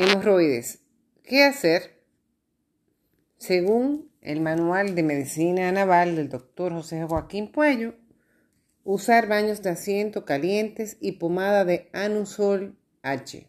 Hemorroides. ¿Qué hacer? Según el manual de medicina naval del doctor José Joaquín Puello, usar baños de asiento calientes y pomada de Anusol H.